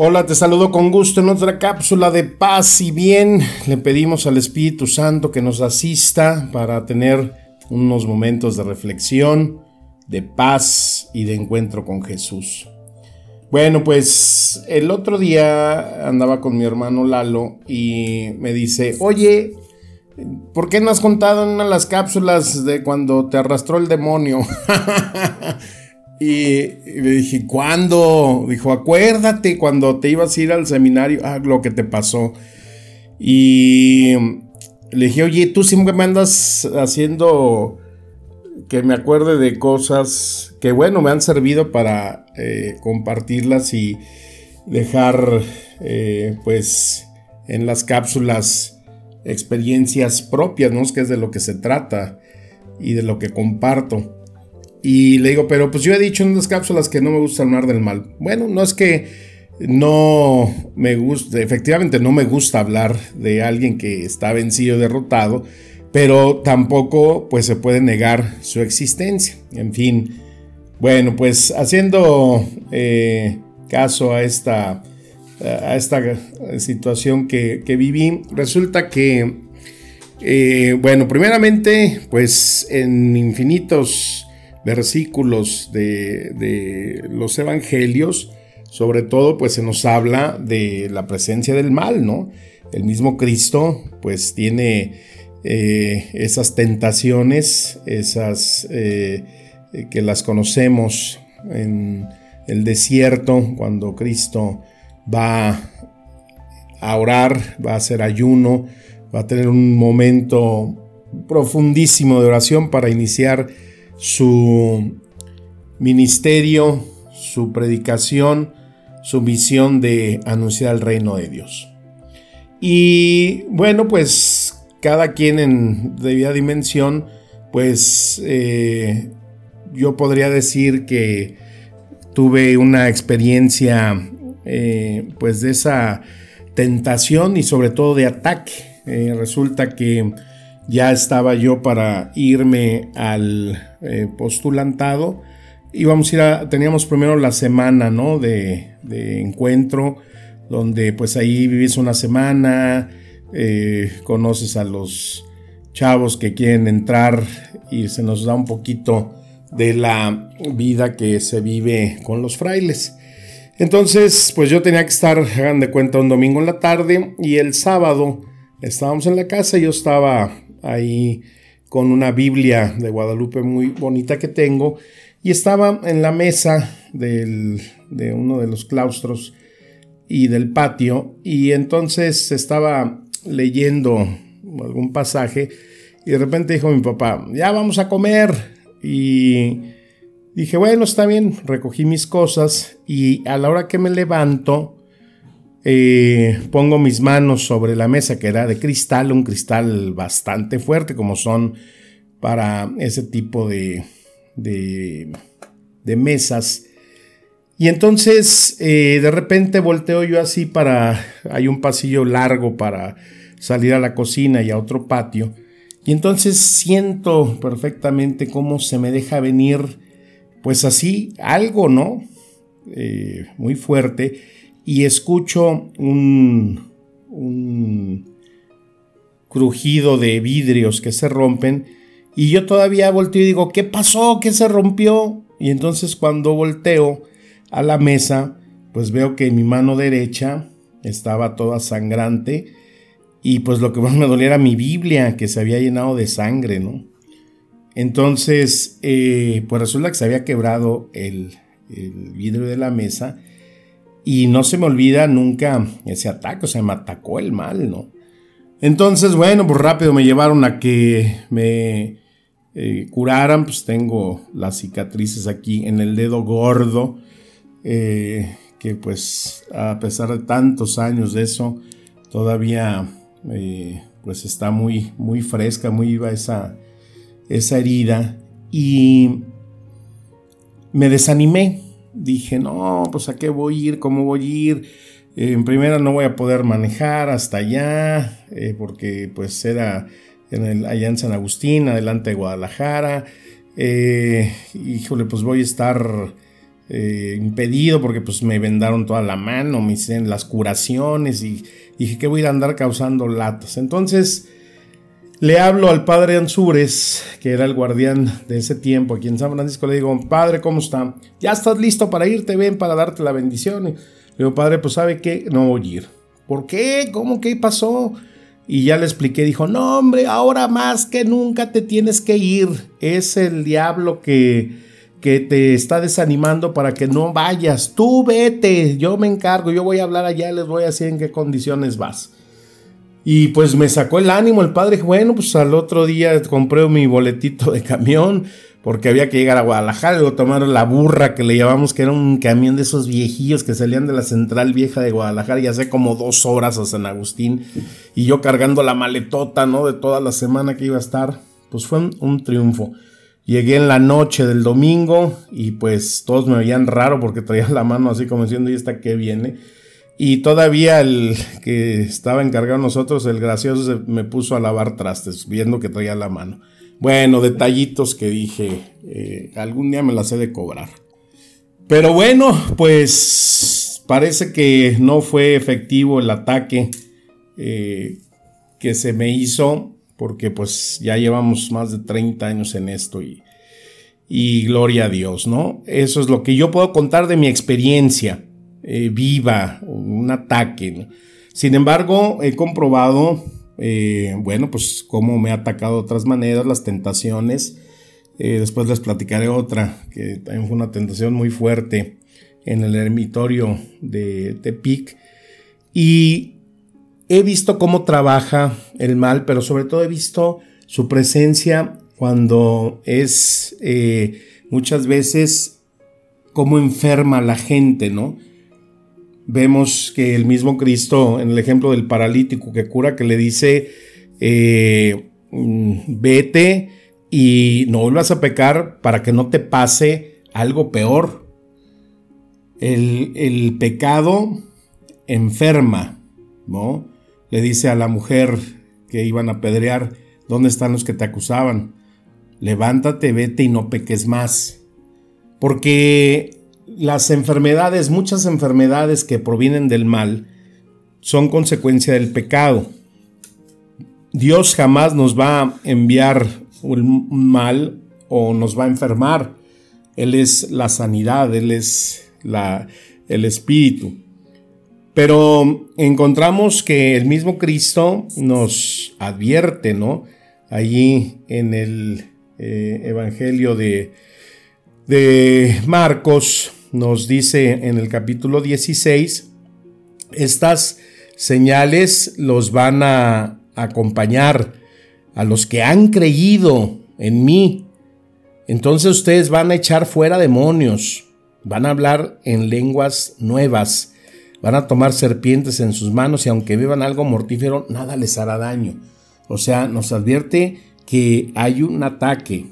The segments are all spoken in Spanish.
Hola, te saludo con gusto en otra cápsula de paz y bien. Le pedimos al Espíritu Santo que nos asista para tener unos momentos de reflexión, de paz y de encuentro con Jesús. Bueno, pues el otro día andaba con mi hermano Lalo y me dice, oye, ¿por qué no has contado en una de las cápsulas de cuando te arrastró el demonio? Y, le dije, ¿cuándo? Dijo, acuérdate cuando te ibas a ir al seminario, ah, lo que te pasó. Y le dije, oye, tú siempre me andas haciendo que me acuerde de cosas que, bueno, me han servido para eh, compartirlas y dejar, eh, pues, en las cápsulas experiencias propias, ¿no? Que es de lo que se trata y de lo que comparto. Y le digo, pero pues yo he dicho en unas cápsulas que no me gusta hablar del mal. Bueno, no es que no me guste, efectivamente no me gusta hablar de alguien que está vencido, derrotado, pero tampoco pues se puede negar su existencia. En fin, bueno, pues haciendo eh, caso a esta, a esta situación que, viví, resulta que, eh, bueno, primeramente, pues en infinitos versículos de, los evangelios, sobre todo pues se nos habla de la presencia del mal, ¿no? El mismo Cristo pues tiene eh, esas tentaciones, esas eh, que las conocemos en el desierto, cuando Cristo va a orar, va a hacer ayuno, va a tener un momento profundísimo de oración para iniciar su ministerio, su predicación, su misión de anunciar el reino de Dios. Y bueno, pues cada quien en debida dimensión, pues eh, yo podría decir que tuve una experiencia eh, pues de esa tentación y sobre todo de ataque. Eh, resulta que ya estaba yo para irme al eh, postulantado. Íbamos a ir a, teníamos primero la semana, ¿no? De, encuentro, donde pues ahí vives una semana, eh, conoces a los chavos que quieren entrar y se nos da un poquito de la vida que se vive con los frailes. Entonces, pues yo tenía que estar, hagan de cuenta, un domingo en la tarde y el sábado estábamos en la casa, yo estaba ahí con una Biblia de Guadalupe muy bonita que tengo. Y estaba en la mesa de uno de los claustros y del patio. Y entonces estaba leyendo algún pasaje y de repente dijo mi papá, ya vamos a comer y dije, bueno, está bien, recogí mis cosas y a la hora que me levanto, pongo mis manos sobre la mesa que era de cristal, un cristal bastante fuerte como son para ese tipo de, de, mesas. Y entonces eh, de repente volteo yo así para, hay un pasillo largo para salir a la cocina y a otro patio. Y entonces siento perfectamente cómo se me deja venir, pues así, algo, ¿no? Eh, muy fuerte y escucho un, crujido de vidrios que se rompen y yo todavía volteo y digo, ¿qué pasó? ¿Qué se rompió? Y entonces cuando volteo a la mesa, pues veo que mi mano derecha estaba toda sangrante y pues lo que más me dolía era mi Biblia que se había llenado de sangre, ¿no? Entonces, eh, pues resulta que se había quebrado el vidrio de la mesa y no se me olvida nunca ese ataque, o sea, me atacó el mal, ¿no? Entonces, bueno, pues rápido me llevaron a que me eh, curaran, pues tengo las cicatrices aquí en el dedo gordo, eh, que pues a pesar de tantos años de eso, todavía eh, pues está muy, muy fresca, muy viva esa, esa herida. Y me desanimé. Dije, no, pues a qué voy a ir, cómo voy a ir. en primera no voy a poder manejar hasta allá, porque pues era en el, allá en San Agustín, adelante de Guadalajara. Eh, híjole, pues voy a estar eh, impedido porque pues me vendaron toda la mano, me hicieron las curaciones y dije que voy a andar causando latas. Entonces le hablo al padre Ansures, que era el guardián de ese tiempo aquí en San Francisco, le digo, padre, ¿cómo está? ¿Ya estás listo para irte? Ven para darte la bendición. le digo, padre, pues sabe que no voy a ir. ¿Por qué? ¿Cómo? ¿Qué pasó? Y ya le expliqué, dijo, no hombre, ahora más que nunca te tienes que ir. Es el diablo que, que te está desanimando para que no vayas. Tú vete, yo me encargo, yo voy a hablar allá, les voy a decir en qué condiciones vas. Y pues me sacó el ánimo el padre, bueno, pues al otro día compré mi boletito de camión, porque había que llegar a Guadalajara, luego tomar la burra que le llamamos, que era un camión de esos viejillos que salían de la central vieja de Guadalajara y hace como dos horas a San Agustín, y yo cargando la maletota, ¿no? De toda la semana que iba a estar, pues fue un, triunfo. Llegué en la noche del domingo y pues todos me veían raro porque traía la mano así como diciendo, ¿y esta qué viene? Y todavía el que estaba encargado nosotros, el gracioso, me puso a lavar trastes, viendo que traía la mano. Bueno, detallitos que dije, eh, algún día me las he de cobrar. Pero bueno, pues parece que no fue efectivo el ataque eh, que se me hizo, porque pues ya llevamos más de 30 años en esto y, y gloria a Dios, ¿no? Eso es lo que yo puedo contar de mi experiencia eh, viva, un ataque. Sin embargo, he comprobado eh, bueno, pues cómo me ha atacado de otras maneras, las tentaciones. Eh, después les platicaré otra, que también fue una tentación muy fuerte en el ermitorio de Tepic. Y he visto cómo trabaja el mal, pero sobre todo he visto su presencia cuando es muchas veces cómo enferma la gente, ¿no? Vemos que el mismo Cristo, en el ejemplo del paralítico que cura, que le dice, eh, mm, vete y no vuelvas a pecar para que no te pase algo peor. El, el pecado enferma, ¿no? Le dice a la mujer que iban a apedrear, ¿dónde están los que te acusaban? Levántate, vete y no peques más. Porque las enfermedades, muchas enfermedades que provienen del mal, son consecuencia del pecado. Dios jamás nos va a enviar un mal o nos va a enfermar. Él es la sanidad, Él es la, el espíritu. Pero encontramos que el mismo Cristo nos advierte, ¿no? Allí en el eh, Evangelio de, de Marcos, nos dice en el capítulo 16, estas señales los van a acompañar a los que han creído en mí. Entonces ustedes van a echar fuera demonios, van a hablar en lenguas nuevas, van a tomar serpientes en sus manos y aunque beban algo mortífero, nada les hará daño. O sea, nos advierte que hay un ataque,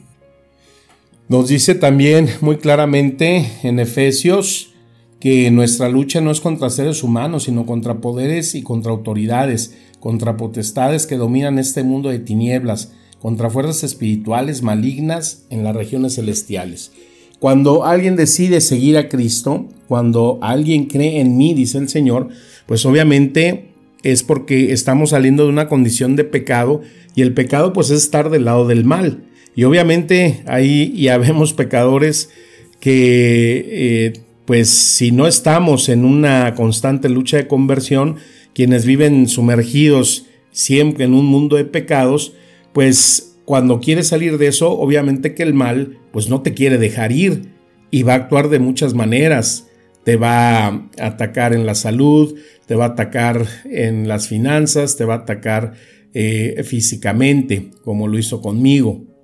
nos dice también muy claramente en Efesios que nuestra lucha no es contra seres humanos, sino contra poderes y contra autoridades, contra potestades que dominan este mundo de tinieblas, contra fuerzas espirituales malignas en las regiones celestiales. Cuando alguien decide seguir a Cristo, cuando alguien cree en mí, dice el Señor, pues obviamente es porque estamos saliendo de una condición de pecado y el pecado pues es estar del lado del mal. Y obviamente ahí ya vemos pecadores que eh, pues si no estamos en una constante lucha de conversión, quienes viven sumergidos siempre en un mundo de pecados, pues cuando quieres salir de eso, obviamente que el mal pues no te quiere dejar ir y va a actuar de muchas maneras. Te va a atacar en la salud, te va a atacar en las finanzas, te va a atacar eh, físicamente, como lo hizo conmigo.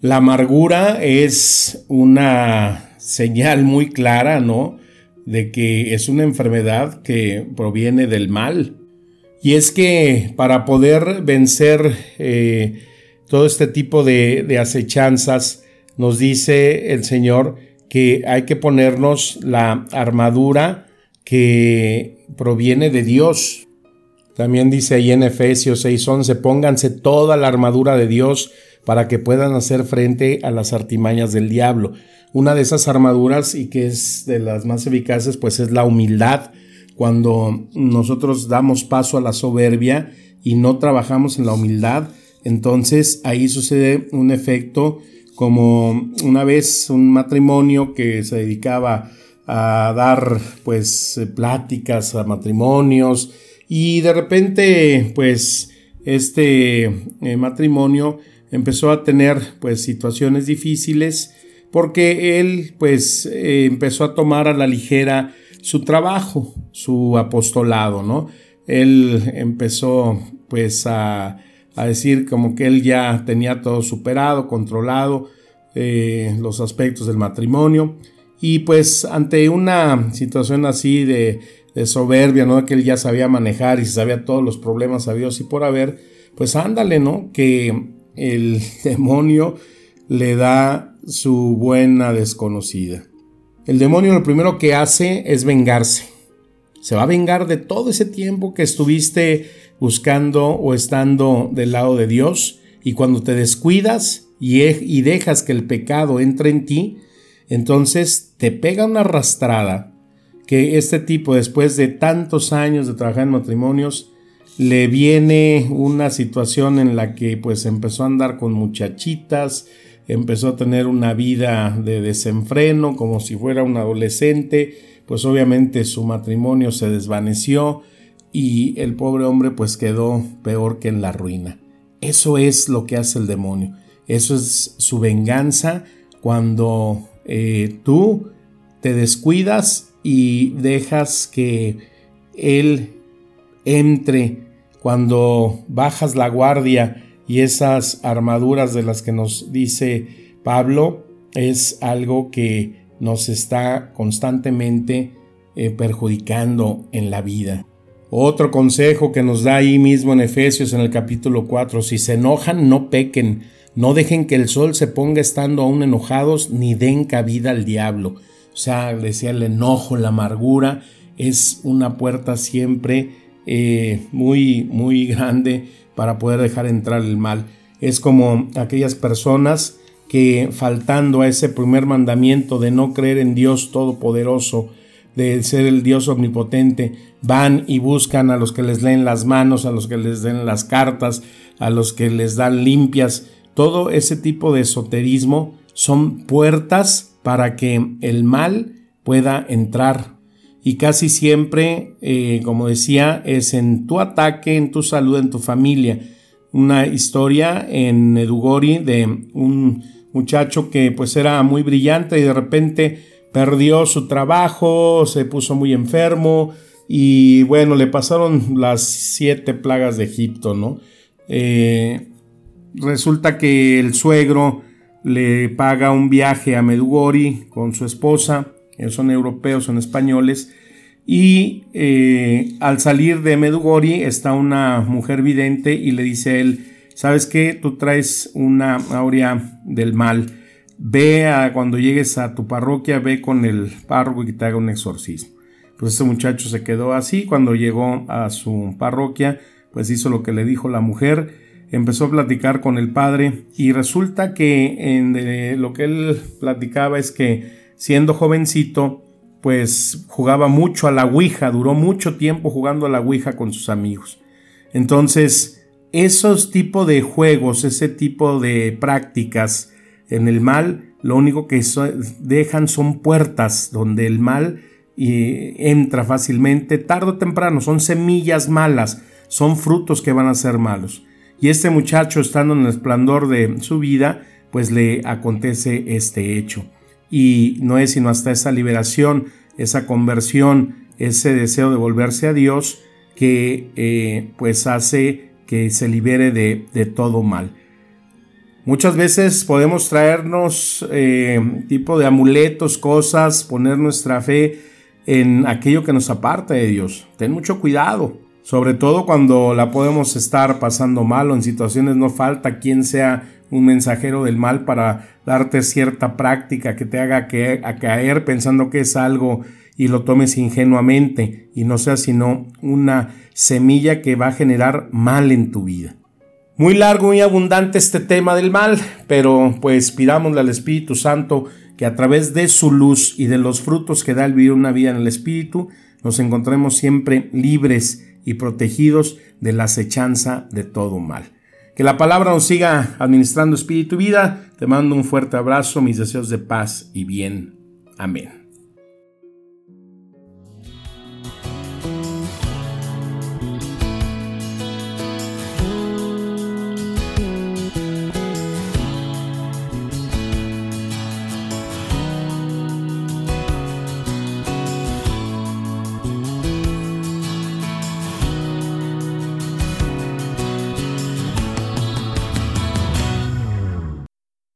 La amargura es una señal muy clara, ¿no? De que es una enfermedad que proviene del mal. Y es que para poder vencer eh, todo este tipo de, de acechanzas, nos dice el Señor que hay que ponernos la armadura que proviene de Dios. También dice ahí en Efesios 6:11, pónganse toda la armadura de Dios para que puedan hacer frente a las artimañas del diablo. Una de esas armaduras y que es de las más eficaces pues es la humildad. Cuando nosotros damos paso a la soberbia y no trabajamos en la humildad, entonces ahí sucede un efecto como una vez un matrimonio que se dedicaba a dar pues pláticas a matrimonios y de repente pues este eh, matrimonio empezó a tener pues situaciones difíciles porque él pues eh, empezó a tomar a la ligera su trabajo, su apostolado, ¿no? Él empezó pues a a decir como que él ya tenía todo superado, controlado, eh, los aspectos del matrimonio. Y pues ante una situación así de, soberbia, ¿no? Que él ya sabía manejar y sabía todos los problemas sabios y por haber, pues ándale, ¿no? Que el demonio le da su buena desconocida. El demonio lo primero que hace es vengarse. Se va a vengar de todo ese tiempo que estuviste buscando o estando del lado de Dios y cuando te descuidas y, y dejas que el pecado entre en ti, entonces te pega una arrastrada que este tipo después de tantos años de trabajar en matrimonios le viene una situación en la que pues empezó a andar con muchachitas, empezó a tener una vida de desenfreno como si fuera un adolescente, pues obviamente su matrimonio se desvaneció, y el pobre hombre pues quedó peor que en la ruina. Eso es lo que hace el demonio. Eso es su venganza cuando eh, tú te descuidas y dejas que él entre cuando bajas la guardia y esas armaduras de las que nos dice Pablo es algo que nos está constantemente eh, perjudicando en la vida. Otro consejo que nos da ahí mismo en Efesios en el capítulo 4, si se enojan, no pequen, no dejen que el sol se ponga estando aún enojados, ni den cabida al diablo. O sea, decía el enojo, la amargura, es una puerta siempre eh, muy, muy grande para poder dejar entrar el mal. Es como aquellas personas que faltando a ese primer mandamiento de no creer en Dios Todopoderoso, de ser el Dios omnipotente, van y buscan a los que les leen las manos, a los que les den las cartas, a los que les dan limpias. Todo ese tipo de esoterismo son puertas para que el mal pueda entrar. Y casi siempre, eh, como decía, es en tu ataque, en tu salud, en tu familia. Una historia en Edugori de un muchacho que pues era muy brillante y de repente perdió su trabajo, se puso muy enfermo y bueno, le pasaron las siete plagas de Egipto, ¿no? Eh, resulta que el suegro le paga un viaje a Medugori con su esposa, son europeos, son españoles, y eh, al salir de Medugori está una mujer vidente y le dice a él, ¿sabes qué? Tú traes una aurea del mal ve cuando llegues a tu parroquia, ve con el párroco y que te haga un exorcismo. Pues ese muchacho se quedó así, cuando llegó a su parroquia, pues hizo lo que le dijo la mujer, empezó a platicar con el padre y resulta que en lo que él platicaba es que siendo jovencito, pues jugaba mucho a la Ouija, duró mucho tiempo jugando a la Ouija con sus amigos. Entonces, esos tipos de juegos, ese tipo de prácticas, en el mal lo único que dejan son puertas donde el mal entra fácilmente, tarde o temprano, son semillas malas, son frutos que van a ser malos. Y este muchacho, estando en el esplendor de su vida, pues le acontece este hecho. Y no es sino hasta esa liberación, esa conversión, ese deseo de volverse a Dios, que eh, pues hace que se libere de todo mal. Muchas veces podemos traernos eh, tipo de amuletos, cosas, poner nuestra fe en aquello que nos aparta de Dios. Ten mucho cuidado, sobre todo cuando la podemos estar pasando mal o en situaciones no falta quien sea un mensajero del mal para darte cierta práctica que te haga caer pensando que es algo y lo tomes ingenuamente y no sea sino una semilla que va a generar mal en tu vida. Muy largo y abundante este tema del mal, pero pues pidámosle al Espíritu Santo que a través de su luz y de los frutos que da el vivir una vida en el Espíritu, nos encontremos siempre libres y protegidos de la acechanza de todo mal. Que la palabra nos siga administrando espíritu y vida. Te mando un fuerte abrazo, mis deseos de paz y bien. Amén.